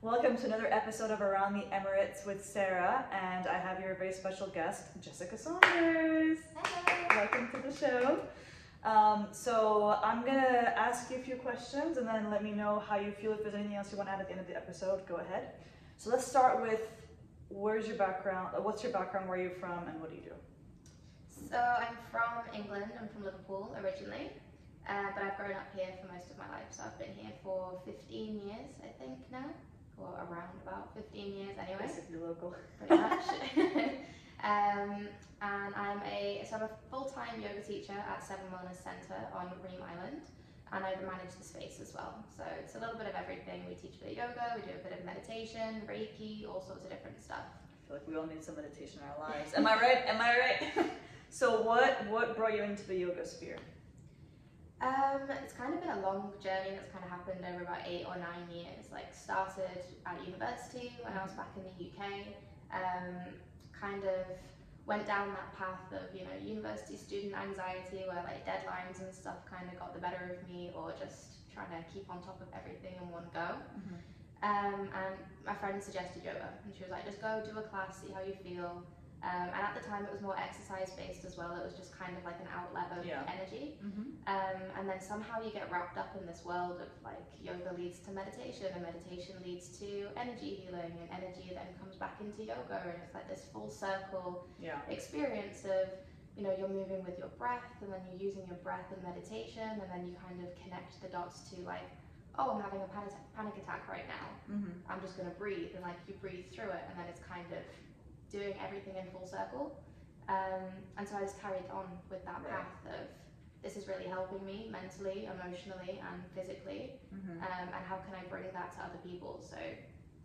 Welcome to another episode of Around the Emirates with Sara, and I have your very special guest, Jessica Saunders. Hello. Welcome to the show. Um, so I'm gonna ask you a few questions, and then let me know how you feel. If there's anything else you want to add at the end of the episode, go ahead. So let's start with where's your background? What's your background? Where are you from, and what do you do? So I'm from England. I'm from Liverpool originally, uh, but I've grown up here for most of my life. So I've been here for 15 years, I think now, or around about 15 years anyway, Basically local. pretty much. um, and I'm a so I'm a full-time yoga teacher at Seven Wellness Centre on Reem Island, and I manage the space as well. So it's a little bit of everything. We teach a bit of yoga, we do a bit of meditation, Reiki, all sorts of different stuff. I feel like we all need some meditation in our lives. Am I right? Am I right? so what what brought you into the yoga sphere? Um, it's kind of been a long journey that's kind of happened over about eight or nine years. Like started at university when I was back in the UK. Um, kind of went down that path of you know university student anxiety where like deadlines and stuff kind of got the better of me, or just trying to keep on top of everything in one go. Um, and my friend suggested yoga, and she was like, just go do a class, see how you feel. Um, and at the time, it was more exercise based as well. It was just kind of like an outlet of Yeah. energy. Mm-hmm. Um, and then somehow you get wrapped up in this world of like yoga leads to meditation, and meditation leads to energy healing, and energy then comes back into yoga, and it's like this full circle Yeah. experience of you know you're moving with your breath, and then you're using your breath in meditation, and then you kind of connect the dots to like, oh, I'm having a panic, panic attack right now. Mm-hmm. I'm just gonna breathe, and like you breathe through it, and then it's kind of doing everything in full circle. Um, and so I just carried on with that Right. path of this is really helping me mentally, emotionally, and physically. Mm-hmm. Um, and how can I bring that to other people? So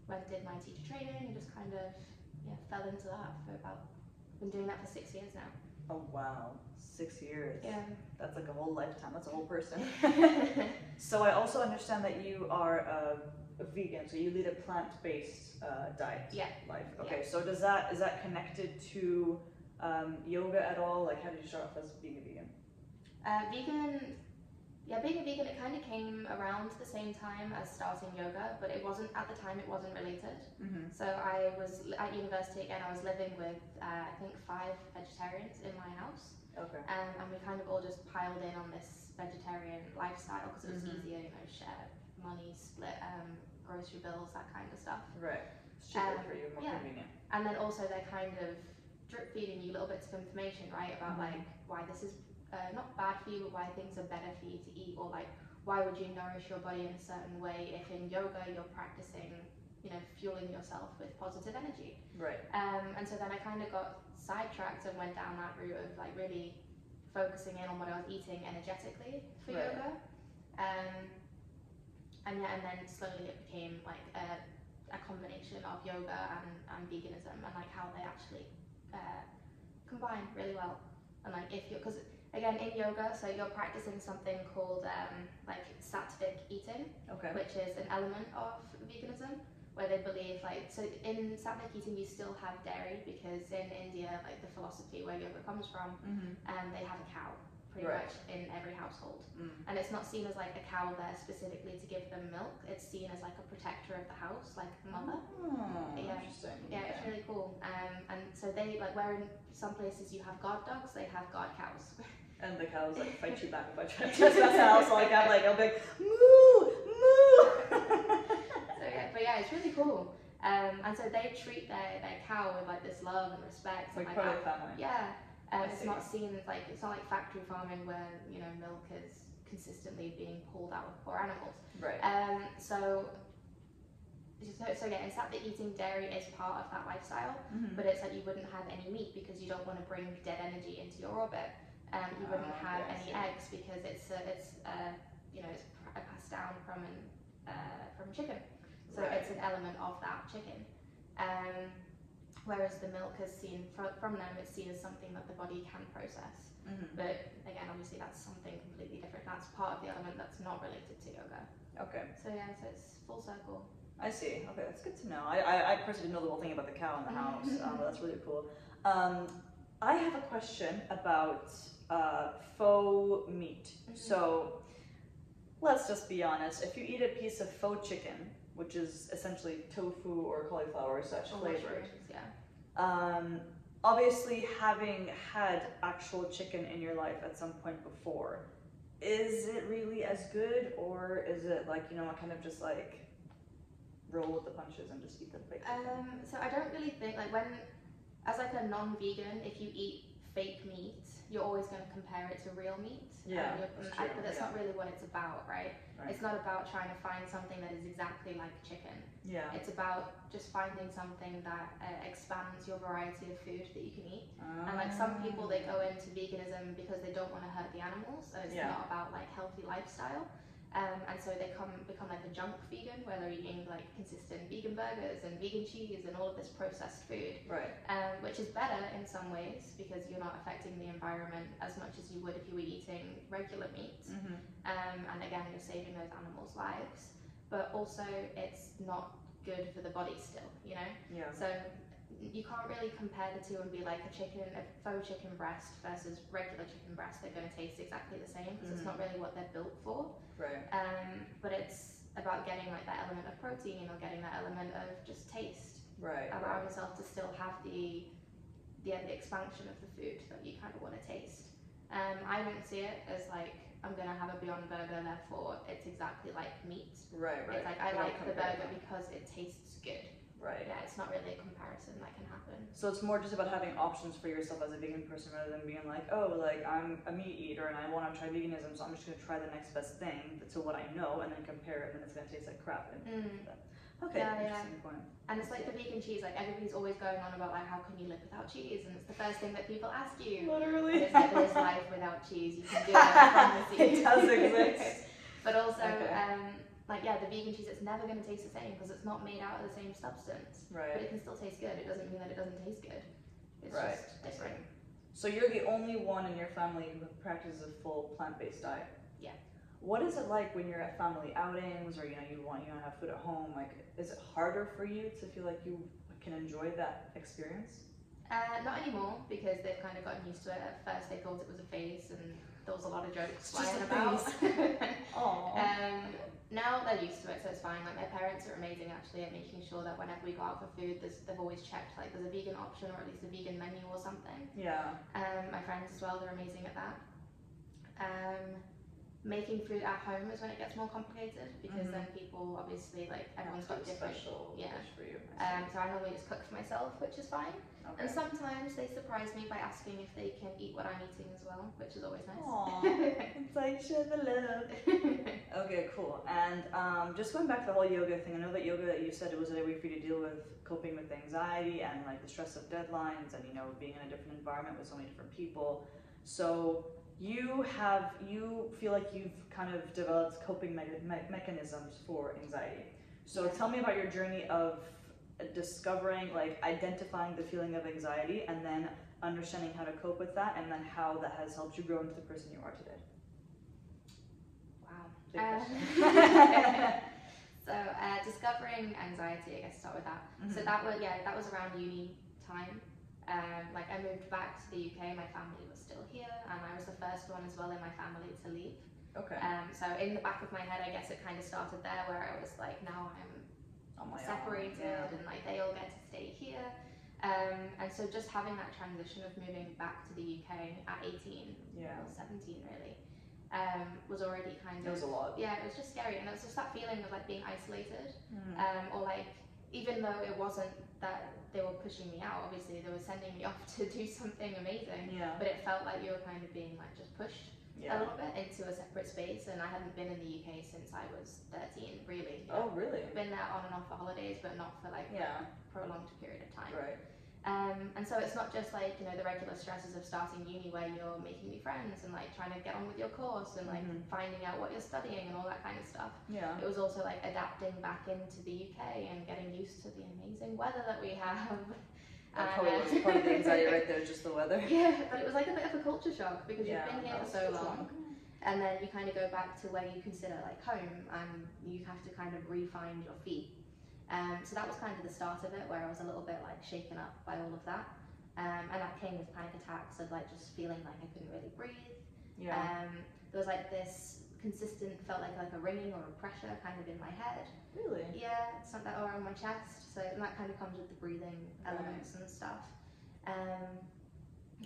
went did my teacher training and just kind of yeah fell into that for about been doing that for six years now. Oh wow, six years. Yeah. That's like a whole lifetime. That's a whole person. so I also understand that you are a, a vegan. So you lead a plant-based uh, diet. Yeah. Life. Okay. So does that is that connected to um, yoga at all? Like, how did you start off as being a vegan? Uh, vegan, yeah, being a vegan, it kind of came around the same time as starting yoga, but it wasn't at the time. It wasn't related. Mm-hmm. So I was at university again. I was living with uh, I think five vegetarians in my house, Okay. um, and we kind of all just piled in on this vegetarian lifestyle because it was Mhm. easier, you know, share money, split um, grocery bills, that kind of stuff. Right. It's cheaper Um, for you, more yeah. convenient. And then also they're kind of drip feeding you little bits of information, right, about Mhm. like why this is uh, not bad for you, but why things are better for you to eat, or like why would you nourish your body in a certain way if in yoga you're practicing, you know, fueling yourself with positive energy. Right. Um, and so then I kind of got sidetracked and went down that route of like really focusing in on what I was eating energetically for Right. yoga. Um, and yeah, and then slowly it became like a, a combination of yoga and, and veganism and like how they actually uh, combine really well. And like if you're, because again in yoga, so you're practicing something called um, like sattvic eating, Okay. which is an element of veganism where they believe like so in sattvic eating you still have dairy because in India like the philosophy where yoga comes from Mm-hmm. um, they have a cow pretty Right. much in every household Mm. and it's not seen as like a cow there specifically to give them milk it's seen as like a protector of the house like a mother Oh, Yeah. interesting. yeah it's really cool um, and so they like where in some places you have guard dogs they have guard cows And the cows like fight you back if I try to touch that house. So like I'm like I'll be like moo moo. so yeah, but yeah, it's really cool. Um, and so they treat their, their cow with like this love and respect. like and, part like, family. yeah, I um, it's not seen as like it's not like factory farming where you know milk is consistently being pulled out of poor animals. Right. Um, so. So, so yeah, in Sattvic eating dairy is part of that lifestyle, Mhm. but it's like you wouldn't have any meat because you don't want to bring dead energy into your orbit. Um, you wouldn't Ah, have I any see. eggs because it's a, it's uh, you know it's passed down from an uh, from chicken, so Right. it's an element of that chicken. Um, whereas the milk is seen from, from them, it's seen as something that the body can process. Mhm. But again, obviously that's something completely different. That's part of the element that's not related to yoga. Okay. So yeah, so it's full circle. I see. Okay, that's good to know. I, I, I personally didn't know the whole thing about the cow in the house, um, but that's really cool. Um, I have a question about uh, faux meat. Mhm. So let's just be honest. If you eat a piece of faux chicken, which is essentially tofu or cauliflower such Or flavored. yeah. Um, obviously, having had actual chicken in your life at some point before, is it really as good, or is it like you know, kind of just like roll with the punches and just eat the chicken? Um, so I don't really think like when, as like a non-vegan, if you eat fake meat, you're always going to compare it to real meat. Yeah, that's and I- but that's yeah. not really what it's about, right? Right. It's not about trying to find something that is exactly like chicken. yeah. It's about just finding something that uh, expands your variety of food that you can eat. And like some people, they go into veganism because they don't want to hurt the animals, and it's Yeah. not about like healthy lifestyle. Um, and so they come become like a junk vegan, where they're eating like consistent vegan burgers and vegan cheese and all of this processed food, Right. um, which is better in some ways because you're not affecting the environment as much as you would if you were eating regular meat. Mm-hmm. Um, and again, you're saving those animals' lives, but also it's not good for the body still, you know. Yeah. So you can't really compare the two and be like a chicken, a faux chicken breast versus regular chicken breast. They're going to taste exactly the same because Mhm. it's not really what they're built for. Right. Um, but it's about getting like that element of protein or getting that element of just taste, Right. allowing yourself to still have the the, the expansion of the food that you kind of want to taste. Um, I don't see it as like I'm gonna have a Beyond Burger, therefore it's exactly like meat. Right. Right. It's like I like the burger because it tastes good. Right. Yeah, it's not really a comparison that can happen. So it's more just about having options for yourself as a vegan person rather than being like, oh, like I'm a meat eater and I want to try veganism, so I'm just gonna try the next best thing to what I know and then compare it, and then it's gonna taste like crap. And Mm. okay, Yeah, yeah. point. And it's like the vegan cheese, like everybody's always going on about like how can you live without cheese, and it's the first thing that people ask you. Literally. it's like there's life without cheese, you can do it, I promise you. It does exist. but also, Okay. um, like yeah, the vegan cheese, it's never going to taste the same because it's not made out of the same substance. Right. But it can still taste good. It doesn't mean that it doesn't taste good. It's Right. just different. So you're the only one in your family who practices a full plant-based diet. Yeah. What is it like when you're at family outings or you know you want you know have food at home? Like, is it harder for you to feel like you can enjoy that experience? Uh, not anymore because they've kind of gotten used to it. At first, they thought it was a phase, and there was a lot of jokes flying about. Oh. Um, now they're used to it, so it's fine. Like my parents are amazing actually at making sure that whenever we go out for food, there's, they've always checked like there's a vegan option or at least a vegan menu or something. yeah. Um, my friends as well, they're amazing at that. Making food at home is when it gets more complicated because Mhm. then people obviously like everyone's got different. special yeah. for you. Um, so I normally just cook for myself, which is fine. okay. And sometimes they surprise me by asking if they can eat what I'm eating as well, which is always nice. Aw, it's like share the love. Okay, cool. And um, just going back to the whole yoga thing, I know that yoga, that you said it was a way for you to deal with coping with anxiety and like the stress of deadlines and you know being in a different environment with so many different people. So you have you feel like you've kind of developed coping me- me- mechanisms for anxiety. So Yeah. tell me about your journey of discovering, like identifying the feeling of anxiety, and then understanding how to cope with that, and then how that has helped you grow into the person you are today. Wow. Question. so uh, discovering anxiety, I guess start with that. So Mhm. that was yeah, that was around uni time. Um, like I moved back to the UK, my family was still here, and I was the first one as well in my family to leave. Okay. Um, so in the back of my head, I guess it kind of started there, where I was like, now I'm separated yeah. and like they all get to stay here. Um, and so just having that transition of moving back to the UK at 18 Yeah. or 17 really um, was already kind It of was a lot. yeah it was just scary and it was just that feeling of like being isolated Mm. um, or like even though it wasn't that they were pushing me out obviously they were sending me off to do something amazing yeah. but it felt like you were kind of being like just pushed a little bit into a separate space and I hadn't been in the UK since I was 13 really. Oh, really? I've been there on and off for holidays but not for like Yeah. a prolonged period of time Right. Um, and so it's not just like you know the regular stresses of starting uni where you're making new friends and like trying to get on with your course and like Mhm. finding out what you're studying and all that kind of stuff. Yeah. It was also like adapting back into the UK and getting used to the amazing weather that we have. That And, probably uh, was part of the anxiety right there, just the weather. Yeah, but it was like a bit of a culture shock because Yeah, you've been here for so too long, and then you kind of go back to where you consider like home, and you have to kind of re-find your feet. Um, so that was kind of the start of it, where I was a little bit like shaken up by all of that, um, and that came with panic attacks of like just feeling like I couldn't really breathe. Yeah. Um, there was like this consistent felt like like a ringing or a pressure kind of in my head. Really? Yeah, something or on my chest. So that kind of comes with the breathing elements and stuff. Um,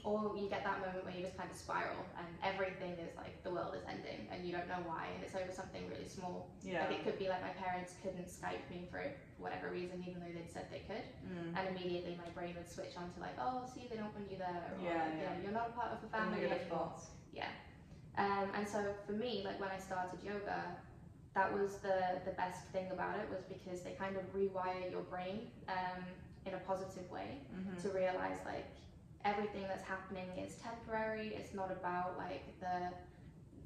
or you get that moment where you just kind of spiral and everything is like the world is ending and you don't know why and it's over something really small. Yeah. Like it could be like my parents couldn't Skype me for for whatever reason, even though they'd said they could. Mm. And immediately my brain would switch on to like, oh, see, they don't want you there. Or, Yeah, like, yeah. You're not a part of the The family anymore. thoughts. Yeah. Um, and so for me, like when I started yoga, that was the, the best thing about it was because they kind of rewire your brain um, in a positive way Mhm. to realize like everything that's happening is temporary. It's not about like the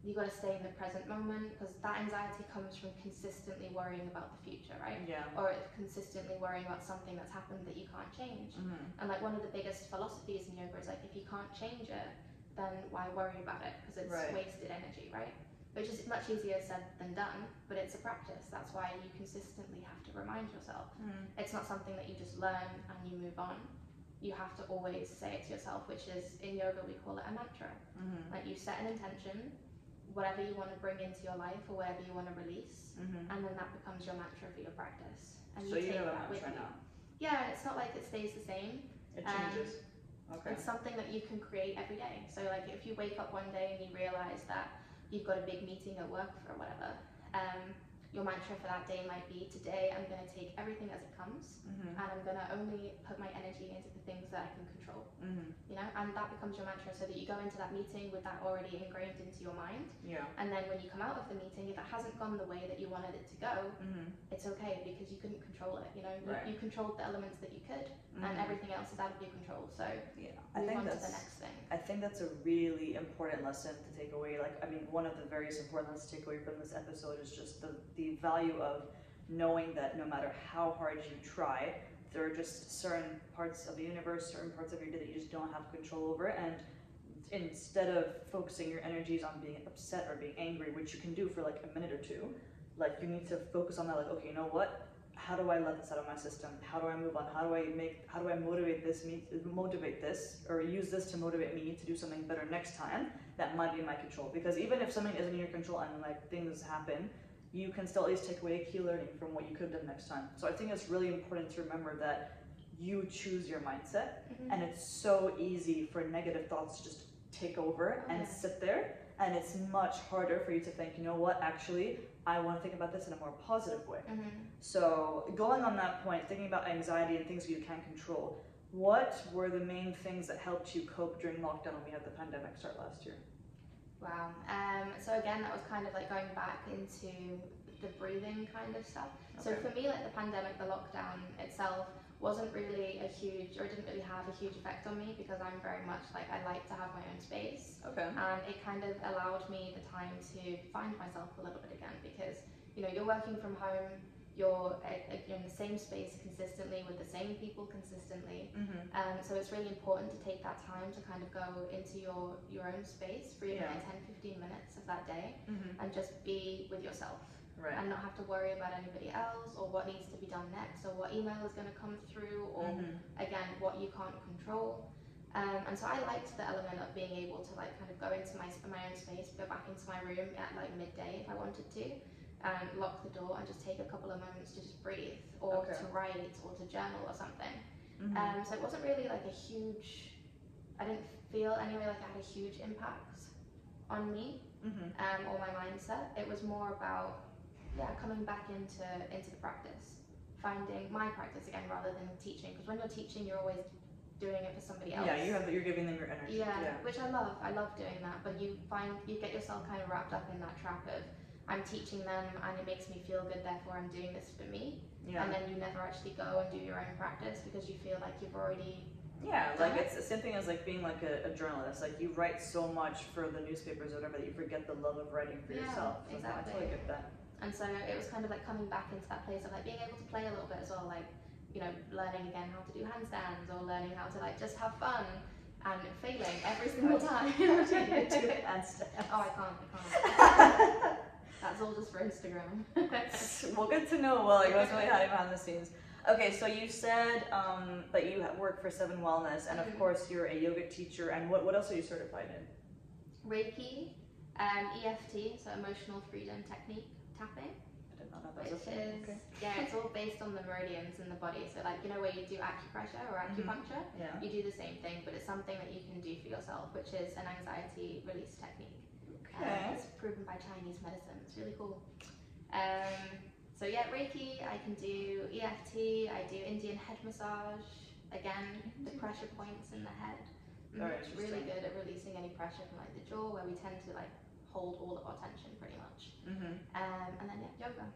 you got to stay in the present moment because that anxiety comes from consistently worrying about the future, right? Yeah. Or consistently worrying about something that's happened that you can't change. Mhm. And like one of the biggest philosophies in yoga is like if you can't change it, then why worry about it? Because it's Right. wasted energy, right? Which is much easier said than done, but it's a practice. That's why you consistently have to remind yourself. Mm. It's not something that you just learn and you move on. You have to always say it to yourself, which is in yoga we call it a mantra. Mhm. Like you set an intention, whatever you want to bring into your life or whatever you want to release, Mhm. and then that becomes your mantra for your practice. And So you take have a that with you. now. Yeah, and it's not like it stays the same. It Um, changes. Okay. It's something that you can create every day. So like if you wake up one day and you realize that you've got a big meeting at work or whatever, um, your mantra for that day might be today I'm going to take everything as it comes Mhm. and I'm going to only put my energy into the things that I can control. Mhm. You know, and that becomes your mantra so that you go into that meeting with that already ingrained into your mind. Yeah. And then when you come out of the meeting, if it hasn't gone the way that you wanted it to go, Mhm. it's okay because you couldn't control it. You know, You- Right. you, controlled the elements that you could, and Mhm. everything else is out of your control. So Yeah. I think that's the next thing. I think that's a really important lesson to take away. Like, I mean, one of the very important lessons to take away from this episode is just the, the value of knowing that no matter how hard you try, there are just certain parts of the universe, certain parts of your day that you just don't have control over. And instead of focusing your energies on being upset or being angry, which you can do for like a minute or two, like you need to focus on that. Like, okay, you know what? How do I let this out of my system? How do I move on? How do I make? How do I motivate this? Me motivate this, or use this to motivate me to do something better next time. That might be in my control. Because even if something isn't in your control and like things happen, you can still at least take away a key learning from what you could have done next time. So I think it's really important to remember that you choose your mindset, Mhm. and it's so easy for negative thoughts to just take over and Yeah. sit there. And it's much harder for you to think, you know what, actually, I want to think about this in a more positive way. Mhm. So, going on that point, thinking about anxiety and things you can control, what were the main things that helped you cope during lockdown when we had the pandemic start last year? Wow. Um, so again, that was kind of like going back into the breathing kind of stuff. So for me, like the pandemic, the lockdown itself wasn't really a huge, or it didn't really have a huge effect on me because I'm very much like I like to have my own space. Okay. and it kind of allowed me the time to find myself a little bit again because you know you're working from home you're, uh, you're in the same space consistently with the same people consistently Mm-hmm. um, so it's really important to take that time to kind of go into your your own space for even Yeah. like 10 15 minutes of that day Mm-hmm. and just be with yourself Right. and not have to worry about anybody else or what needs to be done next or what email is going to come through or Mhm. again what you can't control um, and so I liked the element of being able to like kind of go into my my own space, go back into my room at like midday if I wanted to, and lock the door and just take a couple of moments to just breathe or Okay. to write or to journal or something. Mhm. Um, so it wasn't really like a huge. I didn't feel anyway like it had a huge impact on me Mhm. um, or my mindset. It was more about yeah coming back into into the practice, finding my practice again rather than teaching. Because when you're teaching, you're always doing it for somebody else. Yeah, you have you're giving them your energy. Yeah, which I love. I love doing that. But you find you get yourself kind of wrapped up in that trap of I'm teaching them and it makes me feel good. Therefore, I'm doing this for me. Yeah. And then you never actually go and do your own practice because you feel like you've already Yeah, like it's the same thing as like being like a, a journalist. Like you write so much for the newspapers or whatever that you forget the love of writing for Yeah, yourself. So I exactly. totally get that. And so it was kind of like coming back into that place of like being able to play a little bit as well, like, you know, learning again how to do handstands or learning how to like just have fun and failing every single time. Do handstands. oh, I can't, I can't. That's all just for Instagram. well, good to know. Well, you guys really it behind the scenes. Okay, so you said um, that you work for Seven Wellness, and of Mhm. course you're a yoga teacher. And what, what else are you certified in? Reiki, Um, EFT, so emotional freedom technique tapping, I did not know that which was a thing. is Okay. yeah, it's all based on the meridians in the body. So like you know where you do acupressure or Mhm. acupuncture, Yeah. you do the same thing, but it's something that you can do for yourself, which is an anxiety release technique. Um, it's proven by Chinese medicine. It's really cool. Um, so yeah, Reiki. I can do EFT. I do Indian head massage. Again, the pressure points in the head. Mm, it's really good at releasing any pressure from like the jaw, where we tend to like hold all of our tension pretty much. Mm-hmm. Um, and then yeah, yoga.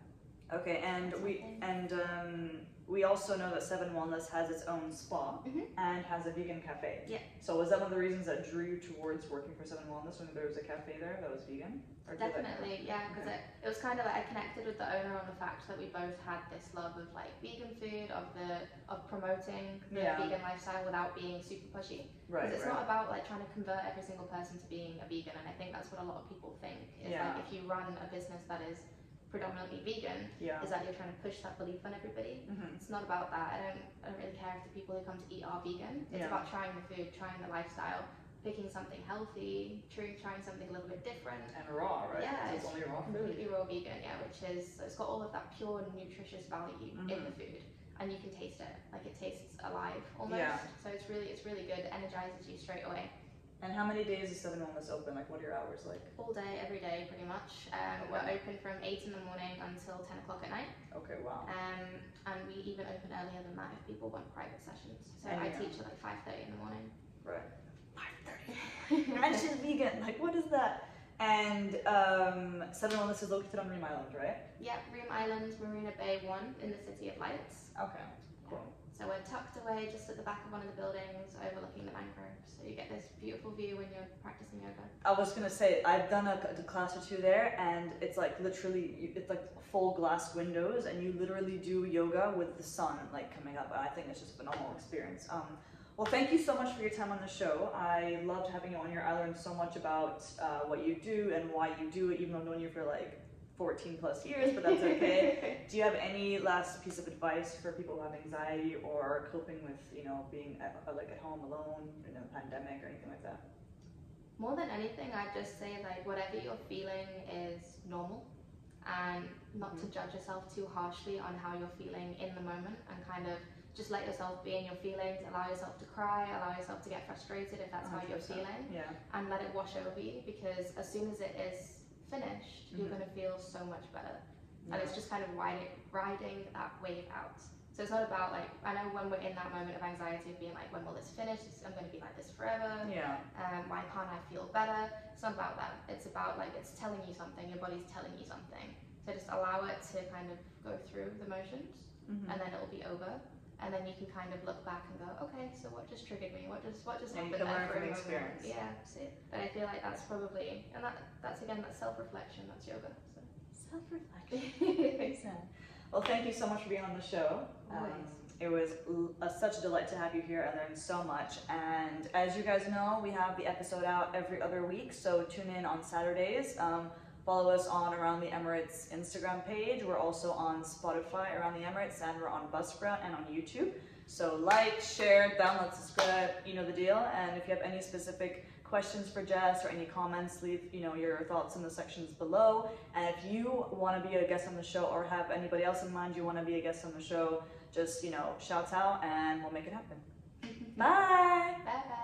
Okay, and we and um, we also know that Seven Wellness has its own spa Mhm. and has a vegan cafe. Yeah. So was that one of the reasons that drew you towards working for Seven Wellness when there was a cafe there that was vegan? Or Definitely, yeah, because Okay. it, it was kind of like I connected with the owner on the fact that we both had this love of like vegan food, of the of promoting the Yeah. vegan lifestyle without being super pushy. Right. Because it's right. not about like trying to convert every single person to being a vegan, and I think that's what a lot of people think. Is Yeah. like if you run a business that is predominantly vegan, yeah. is that you're trying to push that belief on everybody. Mm-hmm. It's not about that. I don't I don't really care if the people who come to eat are vegan. It's Yeah. about trying the food, trying the lifestyle, picking something healthy, trying trying something a little bit different. And raw, right? Yeah, it's only raw food. completely raw vegan, yeah, which is so it's got all of that pure nutritious value in Mhm. the food, and you can taste it, like it tastes alive almost. Yeah. So it's really it's really good. It energizes you straight away, And how many days is Seven Wellness open? Like, what are your hours like? all day, every day, pretty much. Um, Okay. We're open from eight in the morning until ten o'clock at night, Okay, wow. um, and we even open earlier than that if people want private sessions. So And I yeah. teach at like five thirty in the morning. Right. Five thirty. And she's vegan. Like, what is that? And um, Seven Wellness is located on Reem Island, right? yeah, Reem Island, Marina Bay One in the City of Lights. Okay. Cool. So we're tucked away just at the back of one of the buildings overlooking the mangroves. So you get this beautiful view when you're practicing yoga. I was gonna say I've done a, a class or two there, and it's like literally it's like full glass windows, and you literally do yoga with the sun like coming up. I think it's just a phenomenal experience. Um, well, thank you so much for your time on the show. I loved having you on here. I learned so much about uh, what you do and why you do it, even though I've known you for like 14 plus years, but that's okay. do you have any last piece of advice for people who have anxiety or coping with, you know, being at, uh, like at home alone in a pandemic or anything like that? More than anything, I'd just say like whatever you're feeling is normal, and not to judge yourself too harshly on how you're feeling in the moment, and kind of just let yourself be in your feelings. Allow yourself to cry. Allow yourself to get frustrated if that's how you're feeling. Yeah. and let it wash over you because as soon as it is finished, you're Mhm. going to feel so much better. Yeah. And it's just kind of riding, riding that wave out. So it's not about like, I know when we're in that moment of anxiety of being like, when will this finish? I'm going to be like this forever. Yeah. Um, why can't I feel better? It's not about that. It's about like, it's telling you something, your body's telling you something. So just allow it to kind of go through the motions Mhm. and then it'll be over. And then you can kind of look back and go, okay, so what just triggered me? What just what just Yeah, you happened can there learn for from a moment? Yeah, that's it. But I feel like that's probably and that that's again that self reflection. That's yoga. So. Self-reflection. Well, thank you so much for being on the show. Um, Always. it was l- a, such a delight to have you here. I learned so much. And as you guys know, we have the episode out every other week, so tune in on Saturdays. Um, follow us on Around the Emirates Instagram page. We're also on Spotify Around the Emirates, and we're on Buzzsprout and on YouTube. So like, share, download, subscribe. You know the deal. And if you have any specific questions for Jess or any comments, leave you know your thoughts in the sections below. And if you want to be a guest on the show or have anybody else in mind you want to be a guest on the show, just you know, shout out and we'll make it happen. Mm-hmm. Bye. Bye bye.